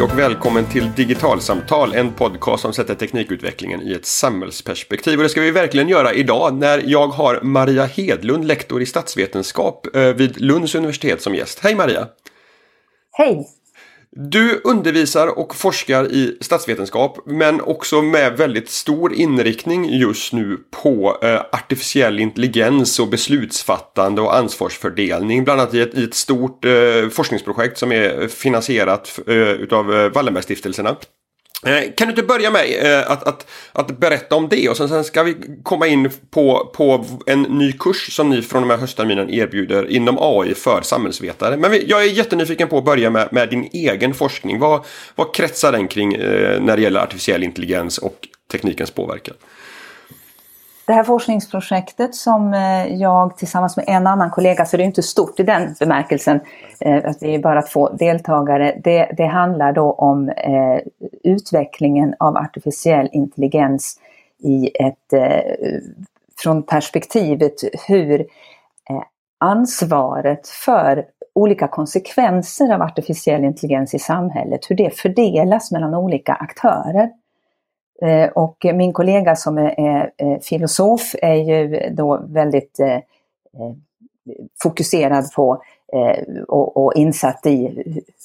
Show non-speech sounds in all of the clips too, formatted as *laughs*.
Hej och välkommen till Digitalsamtal, en podcast som sätter teknikutvecklingen i ett samhällsperspektiv. Och det ska vi verkligen göra idag när jag har Maria Hedlund, lektor i statsvetenskap eh, vid Lunds universitet som gäst. Hej Maria! Hej! Du undervisar och forskar i statsvetenskap men också med väldigt stor inriktning just nu på eh, artificiell intelligens och beslutsfattande och ansvarsfördelning. Bland annat i ett, i ett stort eh, forskningsprojekt som är finansierat eh, utav eh, Wallenbergstiftelserna. Eh, kan du inte börja med eh, att, att, att berätta om det och sen, sen ska vi komma in på, på en ny kurs som ni från och med höstterminen erbjuder inom AI för samhällsvetare. Men jag är jättenyfiken på att börja med, med din egen forskning. Vad, vad kretsar den kring eh, när det gäller artificiell intelligens och teknikens påverkan? Det här forskningsprojektet som eh, jag tillsammans med en annan kollega, så det är inte stort i den bemärkelsen eh, att vi är bara två deltagare, det, det handlar då om eh, utvecklingen av artificiell intelligens i ett, eh, från perspektivet hur eh, ansvaret för olika konsekvenser av artificiell intelligens i samhället, hur det fördelas mellan olika aktörer. Eh, och min kollega som är filosof är ju då väldigt eh, eh, fokuserad på och, insatt i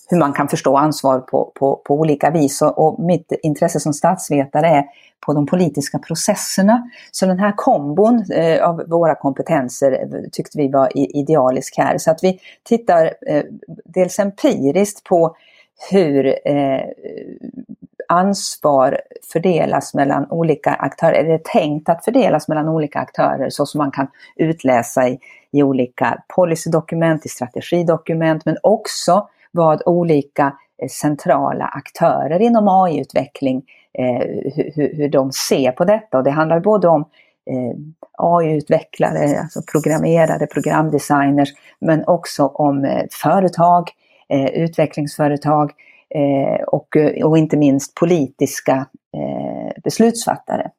hur man kan förstå ansvar på, på, på olika vis. Och, mitt intresse som statsvetare är på de politiska processerna. Så den här kombon av våra kompetenser tyckte vi var idealisk här. Så att vi tittar dels empiriskt på hur ansvar fördelas mellan olika aktörer, eller är tänkt att fördelas mellan olika aktörer så som man kan utläsa i, i olika policydokument, i strategidokument men också vad olika eh, centrala aktörer inom AI-utveckling, eh, hur, hur, de ser på detta. Och det handlar både om eh, AI-utvecklare, alltså programmerare, programdesigners, men också om eh, företag, eh, utvecklingsföretag och, och inte minst politiska beslutsfattare.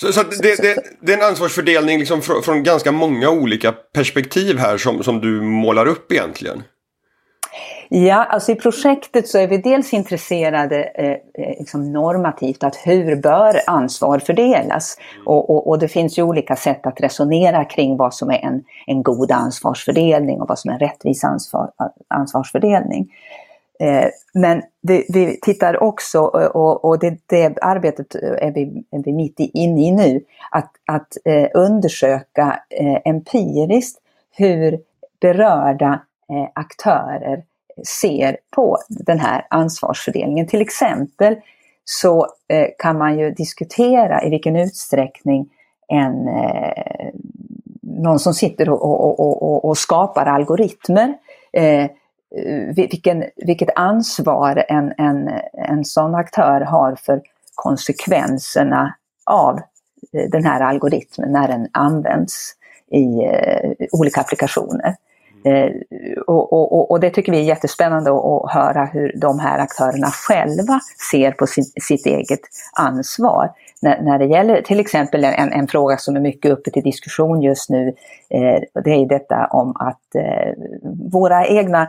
Så, så det, det, det, är en ansvarsfördelning liksom från, från, ganska många olika perspektiv här som, som du målar upp egentligen? Ja, alltså i projektet så är vi dels intresserade eh, eh, liksom normativt att hur bör ansvar fördelas? Och, och, och, det finns ju olika sätt att resonera kring vad som är en, en god ansvarsfördelning och vad som är en rättvis ansvar, ansvarsfördelning. Eh, men vi, vi, tittar också, eh, och, och det, det, arbetet eh, är vi, är vi mitt inne i nu, att, att eh, undersöka eh, empiriskt hur berörda eh, aktörer ser på den här ansvarsfördelningen. Till exempel så eh, kan man ju diskutera i vilken utsträckning en, eh, någon som sitter och, och, och, och skapar algoritmer, eh, Eh, vilken, vilket ansvar en, en, en sån aktör har för konsekvenserna av eh, den här algoritmen när den används i eh, olika applikationer. Eh, och, och, och, det tycker vi är jättespännande att höra hur de här aktörerna själva ser på sin, sitt eget ansvar. När, när det gäller till exempel en, en, fråga som är mycket uppe till diskussion just nu, eh, det är detta om att eh, våra egna eh,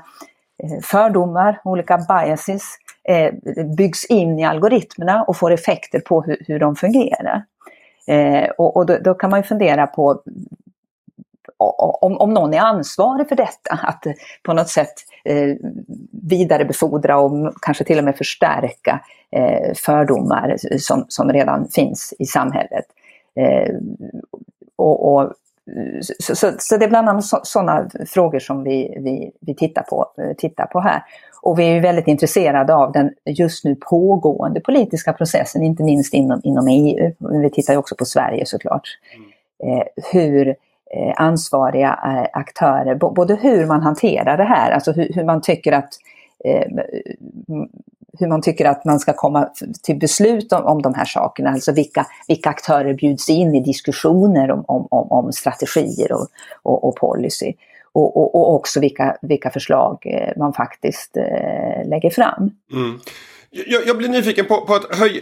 Eh, fördomar, olika biases, eh, byggs in i algoritmerna och får effekter på hur, hur de fungerar. Eh, och, och då, då, kan man ju fundera på om, om någon är ansvarig för detta, att eh, på något sätt eh, vidarebefordra och kanske till och med förstärka eh, fördomar som, som redan finns i samhället. Eh, och, och så, så, så, det är bland annat sådana frågor som vi, vi, vi tittar, på, tittar på här. Och vi är väldigt intresserade av den just nu pågående politiska processen, inte minst inom, inom EU. Vi tittar också på Sverige såklart. Mm. Eh, hur Eh, ansvariga eh, aktörer, både hur man hanterar det här, alltså hur, hur man tycker att eh, hur man tycker att man ska komma till beslut om, om de här sakerna, alltså vilka, vilka aktörer bjuds in i diskussioner om, om, om strategier och, och, och policy. Och, och, och, också vilka, vilka förslag eh, man faktiskt eh, lägger fram. Mm. Jag, jag, blir nyfiken på, på att höja...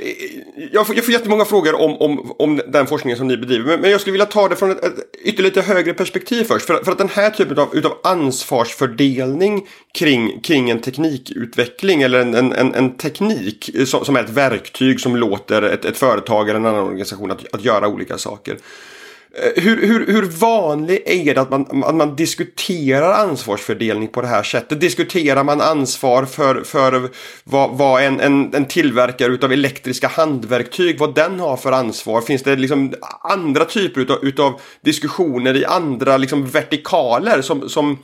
Jag får, jag får jättemånga frågor om, om, om den forskningen som ni bedriver. Men, men jag skulle vilja ta det från ett, ett ytterligare högre perspektiv först. För, för att den här typen av utav ansvarsfördelning kring, kring en teknikutveckling eller en, en, en teknik som, som, är ett verktyg som låter ett, ett företag eller en annan organisation att, att göra olika saker. Eh, hur, hur, hur vanlig är det att man, att man diskuterar ansvarsfördelning på det här sättet? Diskuterar man ansvar för, för vad, vad en, en, en tillverkare utav elektriska handverktyg, vad den har för ansvar? Finns det liksom andra typer utav, utav diskussioner i andra liksom vertikaler som, som,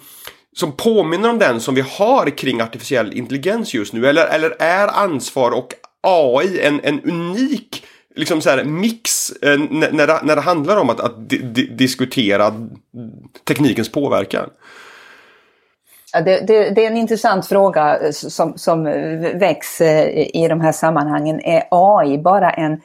som påminner om den som vi har kring artificiell intelligens just nu? Eller, eller är ansvar och AI en, en unik liksom så här, mix eh, när, det, när det handlar om att, att di, di, diskutera teknikens påverkan? Ja, det, det, det, är en intressant fråga eh, som, som eh, väcks eh, i de här sammanhangen. Är AI bara en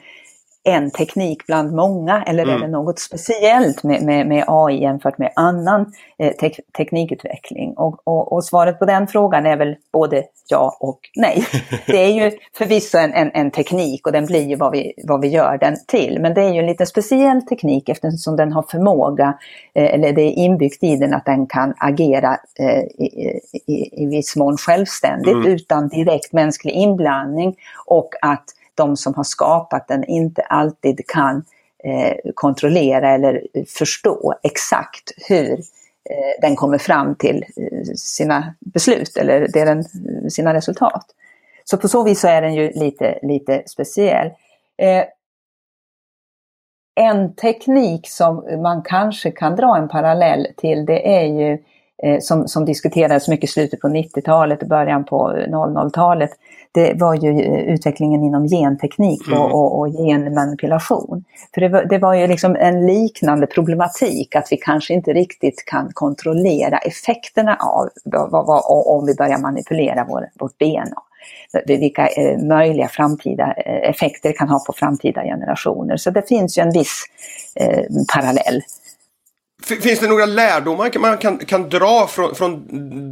en teknik bland många eller mm. är det något speciellt med, med, med AI jämfört med annan eh, te teknikutveckling? Och, och, och, svaret på den frågan är väl både ja och nej. *laughs* Det är ju förvisso en, en, en, teknik och den blir ju vad vi, vad vi gör den till. Men det är ju en lite speciell teknik eftersom den har förmåga, eh, eller det är inbyggt i den att den kan agera eh, i, i, i viss mån självständigt mm. utan direkt mänsklig inblandning och att de som har skapat den inte alltid kan eh, kontrollera eller förstå exakt hur eh, den kommer fram till eh, sina beslut eller det den, sina resultat. Så på så vis så är den ju lite, lite speciell. Eh, en teknik som man kanske kan dra en parallell till det är ju eh, som, som diskuterades mycket i slutet på 90-talet och början på 00-talet det var ju eh, utvecklingen inom genteknik och, mm. och, och genmanipulation. För det var, det var ju liksom en liknande problematik att vi kanske inte riktigt kan kontrollera effekterna av vad, vad, om vi börjar manipulera vår, vårt DNA vilka eh, möjliga framtida eh, effekter det kan ha på framtida generationer. Så det finns ju en viss eh, parallell. Finns det några lärdomar man kan, kan dra från, från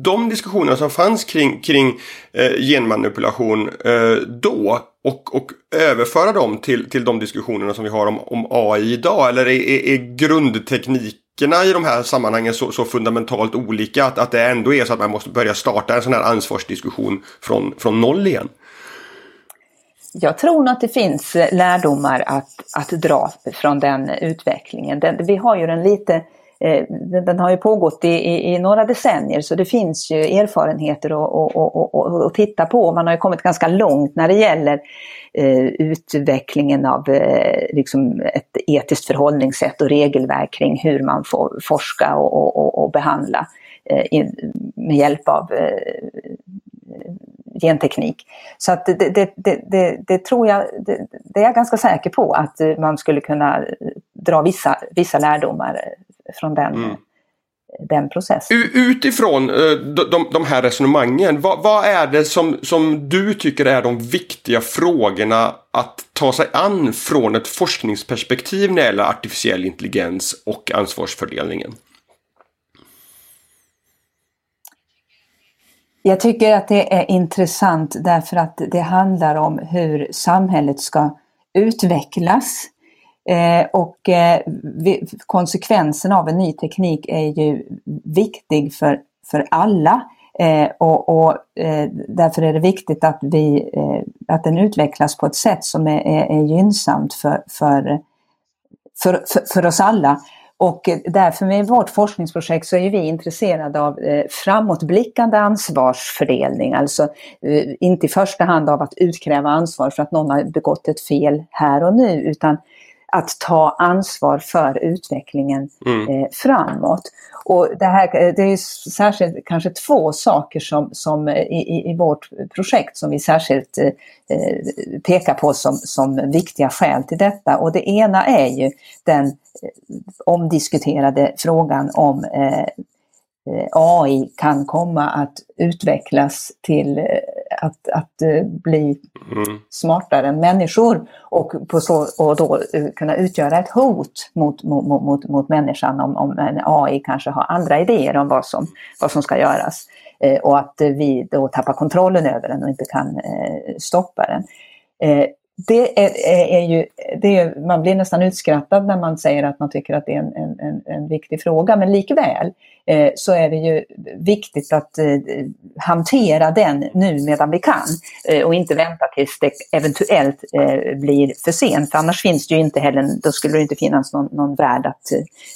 de diskussionerna som fanns kring, kring eh, genmanipulation eh, då och, och överföra dem till, till de diskussionerna som vi har om, om AI idag? Eller är, är, är grundteknikerna i de här sammanhangen så, så, fundamentalt olika att, att det ändå är så att man måste börja starta en sån här ansvarsdiskussion från, från noll igen? Jag tror nog att det finns eh, lärdomar att, att dra från den utvecklingen. Den, vi har ju den lite Eh, Eh, den har ju pågått i, i, i, några decennier så det finns ju erfarenheter att titta på. Man har ju kommit ganska långt när det gäller eh, utvecklingen av eh, liksom ett etiskt förhållningssätt och regelverk kring hur man får forska och, och, och behandla eh, in, med hjälp av eh, genteknik. Så att det, det, det, det, tror jag, det, är jag ganska säker på att man skulle kunna eh, dra vissa, vissa lärdomar från den, mm. den processen. Utifrån uh, de, de här resonemangen, vad, vad, är det som, som du tycker är de viktiga frågorna att ta sig an från ett forskningsperspektiv när det gäller artificiell intelligens och ansvarsfördelningen? Jag tycker att det är intressant därför att det handlar om hur samhället ska utvecklas Eh, och eh, konsekvensen av en ny teknik är ju viktig för, för alla. Eh, och, och eh, därför är det viktigt att, vi, eh, att den utvecklas på ett sätt som är, är, är gynnsamt för, för, för, för, för oss alla. Och eh, därför med vårt forskningsprojekt så är vi intresserade av eh, framåtblickande ansvarsfördelning. Alltså eh, inte i första hand av att utkräva ansvar för att någon har begått ett fel här och nu utan att ta ansvar för utvecklingen mm. eh, framåt. Och det, här, eh, det är särskilt kanske två saker som, som eh, i, i vårt projekt som vi särskilt eh, eh, pekar på som, som viktiga skäl till detta. Och det ena är ju den omdiskuterade frågan om eh, AI kan komma att utvecklas till att, att eh, bli mm. smartare än människor och, på så, och då eh, kunna utgöra ett hot mot, mot, mot, mot människan om, om en AI kanske har andra idéer om vad som, vad som ska göras. och att vi då tappar kontrollen över den och inte kan stoppa den det är, är, ju, det är, man blir nästan utskrattad när man säger att man tycker att det är en, en, en viktig fråga, men likväl eh, så är det ju viktigt att eh, hantera den nu medan vi kan eh, och inte vänta tills det eventuellt eh, blir för sent. För annars finns det ju inte heller, då skulle det inte finnas någon, någon värld att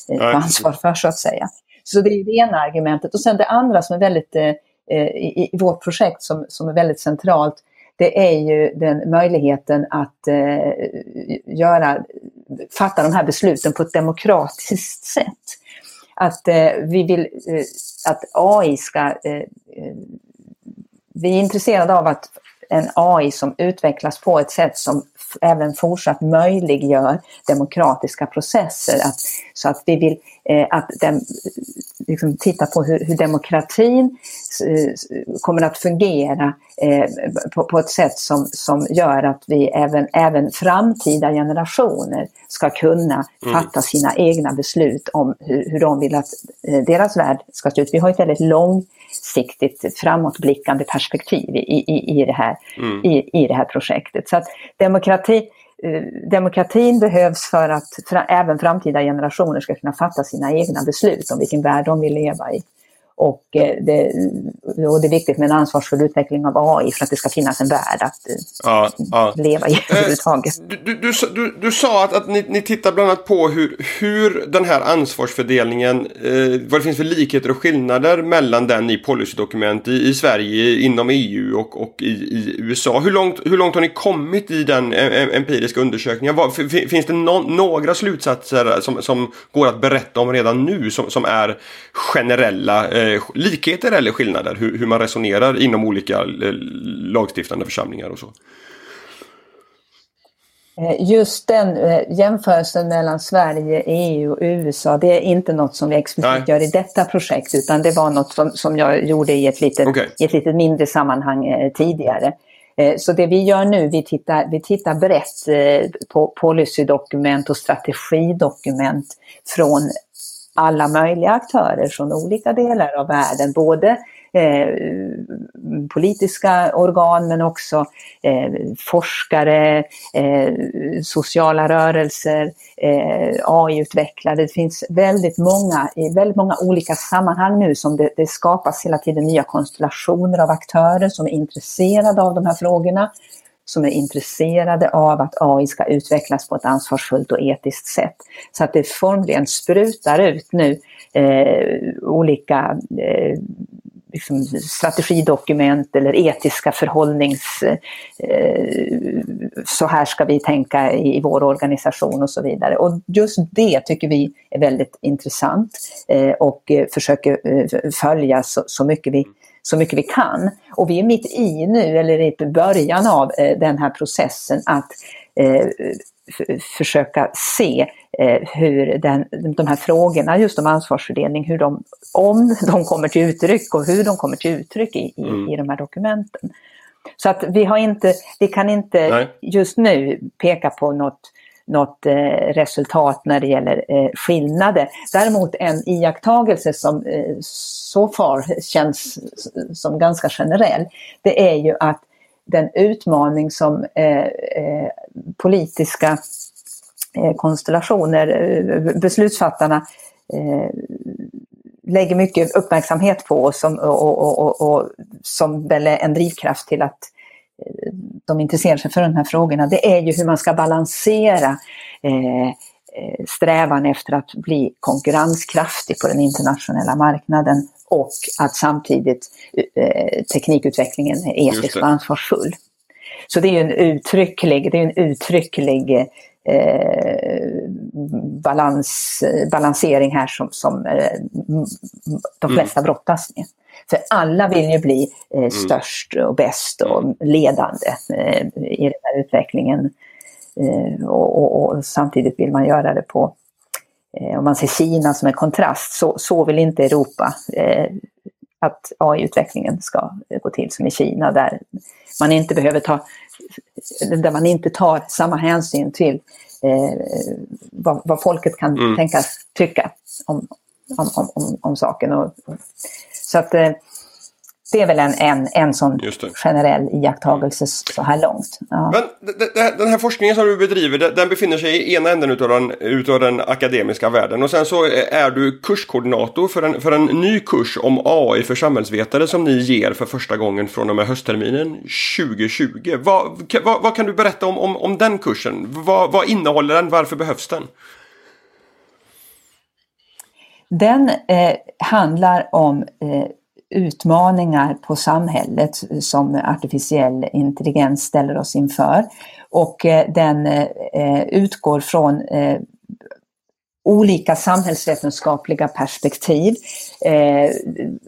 eh, ta ansvar för så att säga. Så det är det ena argumentet. Och sen det andra som är väldigt, eh, i, i vårt projekt som, som är väldigt centralt, det är ju den möjligheten att eh, göra, fatta de här besluten på ett demokratiskt sätt. Att eh, vi vill eh, att AI ska... Eh, eh, vi är intresserade av att en AI som utvecklas på ett sätt som även fortsatt möjliggör demokratiska processer. Att, så att vi vill eh, att den, liksom, titta på hur, hur demokratin eh, kommer att fungera eh, på, på, ett sätt som, som gör att vi även, även framtida generationer ska kunna mm. fatta sina egna beslut om hur, hur de vill att eh, deras värld ska se ut. Vi har ett väldigt långsiktigt framåtblickande perspektiv i, i, i, det, här, mm. i, i det här projektet. Så att demokrati Eh, demokratin behövs för att även framtida generationer ska kunna fatta sina egna beslut om vilken värld de vill leva i. Och eh, det, och det är viktigt med en ansvarsfull utveckling av AI för att det ska finnas en värld att eh, ja, ja. leva i överhuvudtaget. Du, du, du, du, sa att, att ni, ni tittar bland annat på hur, hur den här ansvarsfördelningen, eh, vad det finns för likheter och skillnader mellan den i policydokument i, i Sverige, inom EU och, och i, i, USA. Hur långt, hur långt har ni kommit i den empiriska undersökningen? Vad, finns det no, några slutsatser som, som går att berätta om redan nu som, som är generella? Eh, eh, likheter eller skillnader? Hur, hur man resonerar inom olika eh, lagstiftande församlingar och så? Eh, just den eh, jämförelsen mellan Sverige, EU och USA, det är inte något som vi explicit gör i detta projekt, utan det var något som, som jag gjorde i ett litet, okay. i ett litet mindre sammanhang eh, tidigare. Eh, så det vi gör nu, vi tittar, vi tittar brett eh, på policydokument och strategidokument från alla möjliga aktörer från olika delar av världen, både eh, politiska organ men också eh, forskare, eh, sociala rörelser, eh, AI-utvecklare. Det finns väldigt många, i väldigt många olika sammanhang nu som det, det skapas hela tiden nya konstellationer av aktörer som är intresserade av de här frågorna som är intresserade av att AI ska utvecklas på ett ansvarsfullt och etiskt sätt. Så att det formligen sprutar ut nu eh, olika eh, liksom strategidokument eller etiska förhållnings... Eh, så här ska vi tänka i, i vår organisation och så vidare. Och just det tycker vi är väldigt intressant eh, och eh, försöker eh, följa så, så mycket vi så mycket vi kan. Och vi är mitt i nu, eller i början av eh, den här processen att eh, försöka se eh, hur den, de här frågorna just om ansvarsfördelning, hur de, om de kommer till uttryck och hur de kommer till uttryck i, i, mm. i de här dokumenten. Så att vi, har inte, vi kan inte Nej. just nu peka på något något eh, resultat när det gäller eh, skillnader. Däremot en iakttagelse som eh, så far känns som ganska generell, det är ju att den utmaning som eh, eh, politiska eh, konstellationer, beslutsfattarna lägger mycket uppmärksamhet på och som, och, och, och, och som väl är en drivkraft till att de intresserar sig för de här frågorna, det är ju hur man ska balansera eh, eh, strävan efter att bli konkurrenskraftig på den internationella marknaden och att samtidigt eh, teknikutvecklingen är etiskt och ansvarsfull. Så det är ju en uttrycklig, det är en uttrycklig eh, balans, balansering här som, som eh, de mm. flesta brottas med. För alla vill ju bli eh, mm. störst och bäst och ledande eh, i den här utvecklingen. Eh, och, och, och, samtidigt vill man göra det på, eh, om man ser Kina som en kontrast, så, så vill inte Europa eh, att AI-utvecklingen ska gå till som i Kina där man inte behöver ta, där man inte tar samma hänsyn till eh, vad, vad, folket kan mm. tänkas tycka om, om, om, om, om saken. Och, så att, eh, det är väl en, en, en sån generell iakttagelse så här långt. Ja. Men den här forskningen som du bedriver den befinner sig i ena änden utav den, utav den akademiska världen och sen så är du kurskoordinator för en, för en ny kurs om AI för samhällsvetare som ni ger för första gången från och med höstterminen 2020. Vad, vad, vad kan du berätta om, om, om den kursen? Vad, vad innehåller den? Varför behövs den? Den eh, handlar om eh, utmaningar på samhället som artificiell intelligens ställer oss inför. Och eh, den eh, utgår från eh, olika samhällsvetenskapliga perspektiv. Eh,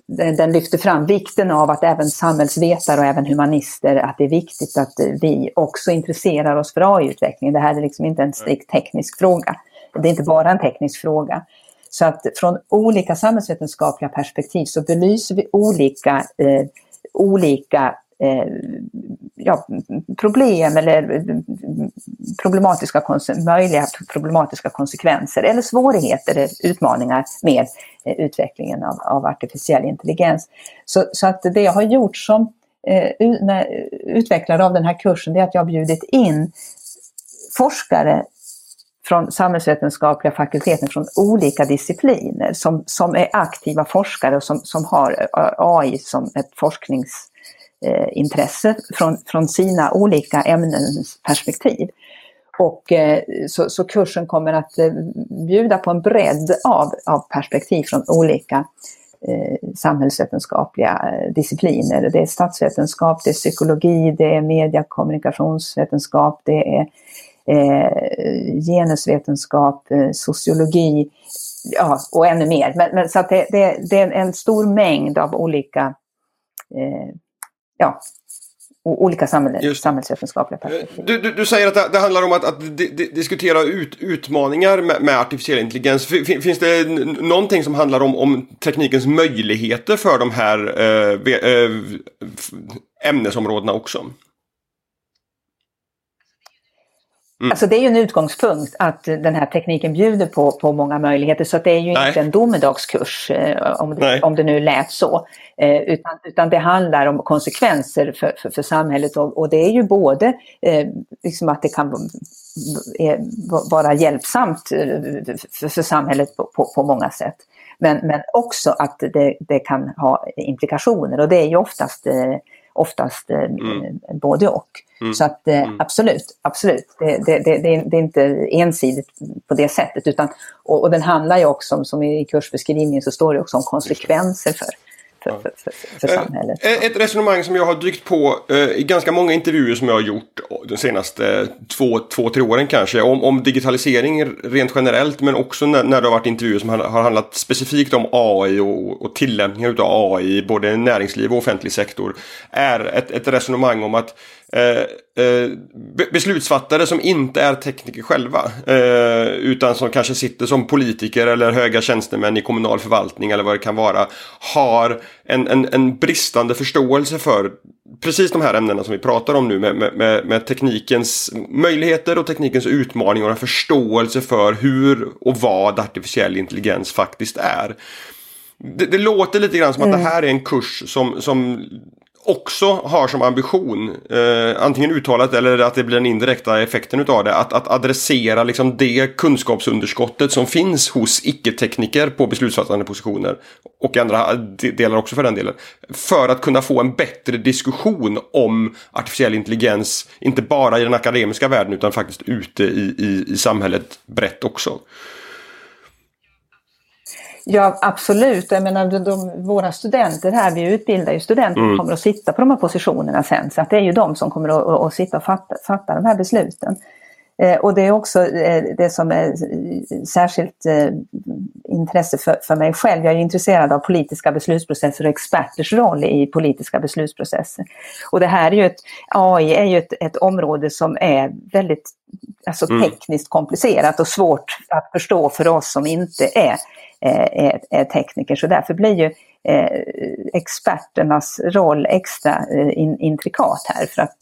den lyfter fram vikten av att även samhällsvetare och även humanister, att det är viktigt att vi också intresserar oss för AI-utvecklingen. Det här är liksom inte en strikt teknisk fråga. Det är inte bara en teknisk fråga. Så att från olika samhällsvetenskapliga perspektiv så belyser vi olika, eh, olika eh, ja, problem eller eh, problematiska, möjliga problematiska konsekvenser eller svårigheter, utmaningar med eh, utvecklingen av, av, artificiell intelligens. Så, så, att det jag har gjort som eh, utvecklare av den här kursen det är att jag har bjudit in forskare från samhällsvetenskapliga fakulteten från olika discipliner som, som är aktiva forskare och som, som har eh, AI som ett forskningsintresse eh, från, från sina olika ämnens perspektiv. Och, eh, så, så, kursen kommer att bjuda på en bredd av, av perspektiv från olika eh, samhällsvetenskapliga discipliner. Det är statsvetenskap, det är psykologi, det är media kommunikationsvetenskap, det är eh, genusvetenskap, eh, sociologi ja, och ännu mer. Men, men så att det, det, det, är en stor mängd av olika eh, ja, olika samhäll, samhällsvetenskapliga perspektiv. Du, du, du, säger att det, det handlar om att, att di, di, diskutera ut, utmaningar med, med, artificiell intelligens. Finns det någonting som handlar om, om teknikens möjligheter för de här eh, eh ämnesområdena också? Mm. Alltså det är ju en utgångspunkt att den här tekniken bjuder på, på många möjligheter så det är ju Nej. inte en domedagskurs eh, om, det, om det nu lät så. Eh, utan, utan det handlar om konsekvenser för, för, för samhället och, och, det är ju både eh, liksom att det kan eh, vara hjälpsamt eh, för, för samhället på, på, på, många sätt. Men, men också att det, det kan ha implikationer och det är ju oftast eh, oftast eh, mm. både och. Mm. Så att eh, mm. absolut, absolut. Det, det, det, det, är inte ensidigt på det sättet. Utan, och, och den handlar ju också om, som i kursbeskrivningen så står det också om konsekvenser för, för, för, för, för eh, samhället. Ett resonemang som jag har dykt på i ganska många intervjuer som jag har gjort de senaste två, två tre åren kanske. Om, om digitalisering rent generellt men också när, när det har varit intervjuer som har handlat specifikt om AI och, och tillämpningar av AI i både näringsliv och offentlig sektor. Är ett, ett resonemang om att Eh, eh, beslutsfattare som inte är tekniker själva. Eh, utan som kanske sitter som politiker eller höga tjänstemän i kommunal förvaltning eller vad det kan vara. Har en, en, en bristande förståelse för precis de här ämnena som vi pratar om nu med, med, med teknikens möjligheter och teknikens utmaningar och en förståelse för hur och vad artificiell intelligens faktiskt är. Det, det, låter lite grann som att mm. det här är en kurs som, som också har som ambition, eh, antingen uttalat eller att det blir den indirekta effekten utav det, att, att adressera liksom det kunskapsunderskottet som finns hos icke-tekniker på beslutsfattande positioner. Och andra delar också för den delen. För att kunna få en bättre diskussion om artificiell intelligens, inte bara i den akademiska världen utan faktiskt ute i, i, i samhället brett också. Ja, absolut. Jag menar, de, de, våra studenter här, vi utbildar ju studenter mm. som kommer att sitta på de här positionerna sen. Så att det är ju de som kommer att, att, sitta och fatta, fatta de här besluten. Eh, och det är också eh, det som är särskilt eh, intresse för, för mig själv. Jag är intresserad av politiska beslutsprocesser och experters roll i politiska beslutsprocesser. Och det här är ju ett, AI är ju ett, ett område som är väldigt alltså, mm. tekniskt komplicerat och svårt att förstå för oss som inte är är, är tekniker. Så därför blir ju eh, experternas roll extra eh, in, intrikat här. För att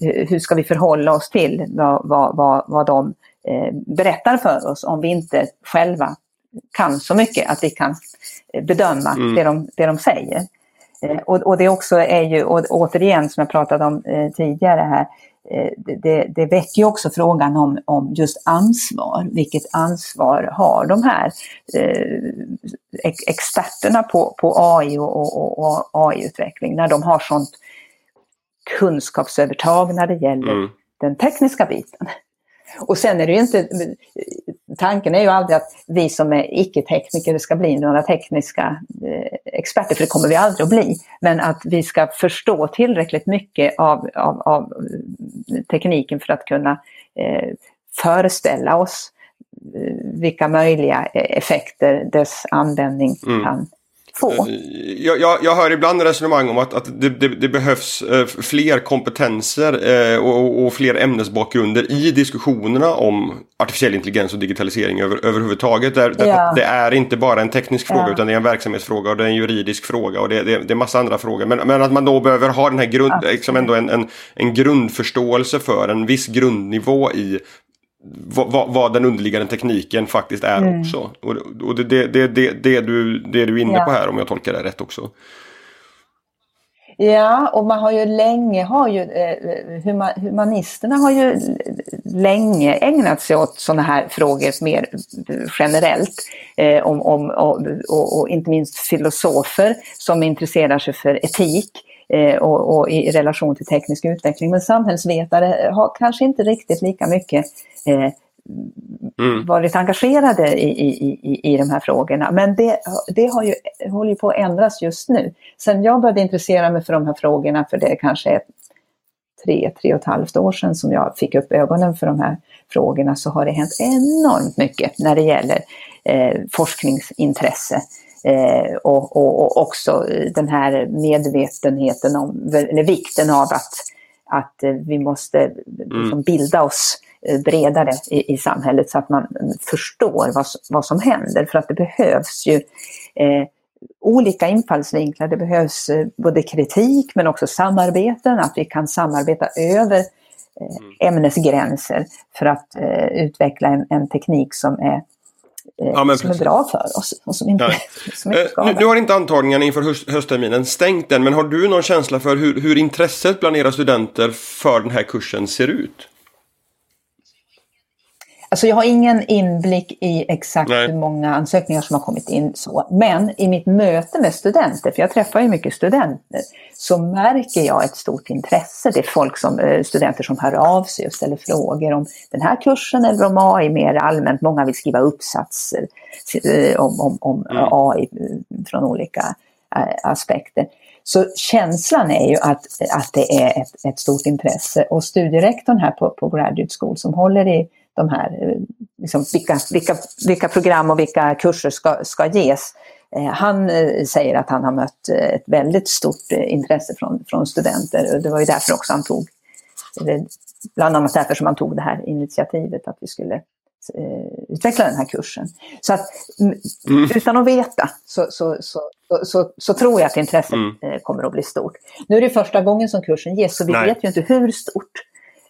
hur ska vi förhålla oss till vad, vad, vad, vad de berättar för oss om vi inte själva kan så mycket att vi kan bedöma mm. det, de, det de säger. Eh, och, och, det också är ju, och återigen som jag pratade om eh, tidigare här, eh, det, det väcker ju också frågan om, om just ansvar. Vilket ansvar har de här eh, experterna på, på AI och, och, och AI-utveckling när de har sånt kunskapsövertag när det gäller mm. den tekniska biten. Och sen är det ju inte, tanken är ju aldrig att vi som är icke-tekniker ska bli några tekniska eh, experter, för det kommer vi aldrig att bli. Men att vi ska förstå tillräckligt mycket av, av, av tekniken för att kunna eh, föreställa oss eh, vilka möjliga effekter dess användning mm. kan få. Eh, jag, jag, jag, hör ibland resonemang om att, att det, det, det behövs eh, fler kompetenser eh, och, och, fler ämnesbakgrunder i diskussionerna om artificiell intelligens och digitalisering över, överhuvudtaget. Där, ja. Det är inte bara en teknisk fråga ja. utan det är en verksamhetsfråga och det är en juridisk fråga och det, det, det är massa andra frågor. Men, men, att man då behöver ha den här grund, liksom ändå en, en, en grundförståelse för en viss grundnivå i vad, vad, den underliggande tekniken faktiskt är mm. också. Och, och det, det, det, det, det, du, det du är inne ja. på här om jag tolkar det rätt också. Ja, och man har ju länge, har ju, eh, humanisterna har ju länge ägnat sig åt sådana här frågor mer generellt. Eh, om, om, och, och, och, inte minst filosofer som intresserar sig för etik eh, och, och, i relation till teknisk utveckling. Men samhällsvetare har kanske inte riktigt lika mycket eh, mm. varit engagerade i, i, i, i de här frågorna. Men det, det har ju, håller ju på att ändras just nu. Sen jag började intressera mig för de här frågorna, för det kanske är tre, tre och ett halvt år sedan som jag fick upp ögonen för de här frågorna, så har det hänt enormt mycket när det gäller eh, forskningsintresse. Eh, och, och, och, också den här medvetenheten om, eller vikten av att, att vi måste mm. liksom, bilda oss Eh, bredare i, i samhället så att man förstår vad, vad som händer. För att det behövs ju eh, olika infallsvinklar. Det behövs eh, både kritik men också samarbeten, att vi kan samarbeta över eh, mm. ämnesgränser för att eh, utveckla en, en, teknik som är Ja, som är bra för oss och som inte, som inte nu, nu har inte antagningen inför höst, höstterminen stängt än, men har du någon känsla för hur, hur intresset bland era studenter för den här kursen ser ut? Alltså jag har ingen inblick i exakt Nej. hur många ansökningar som har kommit in. Så. Men i mitt möte med studenter, för jag träffar ju mycket studenter, så märker jag ett stort intresse. Det är folk som, eh, studenter som hör av sig och ställer frågor om den här kursen eller om AI mer allmänt. Många vill skriva uppsatser eh, om, om, om mm. AI eh, från olika aspekter. Så känslan är ju att, att det är ett, ett stort intresse och studierektorn här på, på Graduate School som håller i de här, eh, liksom, vilka, vilka, vilka program och vilka kurser ska, ska ges. Eh, han eh, säger att han har mött ett väldigt stort intresse från, från studenter och det var ju därför också han tog, bland annat därför som han tog det här initiativet att vi skulle utveckla den här kursen. Så att mm. utan att veta så, så, så, så, tror jag att intresset mm. kommer att bli stort. Nu är det första gången som kursen ges så vi vet ju inte hur stort.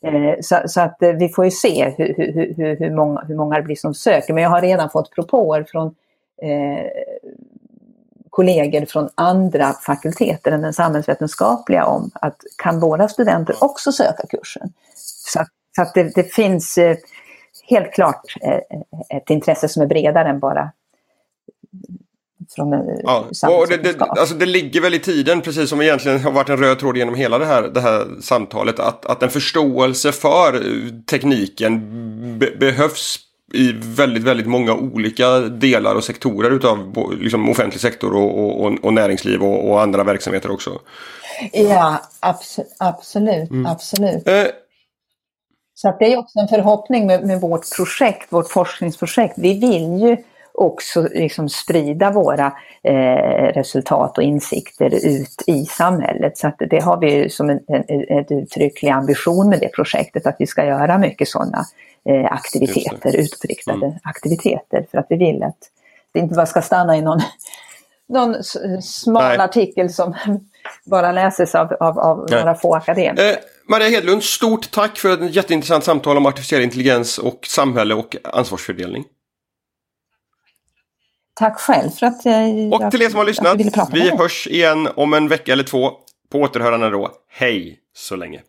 Eh, så, så, att eh, vi får ju se hur, hur, hur, hur, många, hur många det blir som söker. Men jag har redan fått propåer från eh, kollegor från andra fakulteter än den samhällsvetenskapliga om att kan våra studenter också söka kursen? Så, att, så att det, det, finns eh, helt klart eh, ett intresse som är bredare än bara från eh, ja. och det, det, alltså det ligger väl i tiden, precis som egentligen har varit en röd tråd genom hela det här, det här samtalet, att, att en förståelse för tekniken be, behövs i väldigt, väldigt många olika delar och sektorer utav liksom, offentlig sektor och, och, och näringsliv och, och, andra verksamheter också. Ja, abs absolut, mm. absolut. Eh. Så att det är också en förhoppning med, med vårt projekt, vårt forskningsprojekt. Vi vill ju också liksom sprida våra eh, resultat och insikter ut i samhället. Så det har vi som en, en, en uttrycklig ambition med det projektet, att vi ska göra mycket sådana eh, aktiviteter, utåtriktade mm. aktiviteter, för att vi vill att det inte bara ska stanna i någon, *laughs* någon smal Nej. artikel som *laughs* bara läses av, av, av några få akademiker. Eh, Maria Hedlund, stort tack för ett jätteintressant samtal om artificiell intelligens och samhälle och ansvarsfördelning. Tack själv för att jag, Och till er som har lyssnat, vi hörs igen om en vecka eller två. På återhörande då. Hej så länge!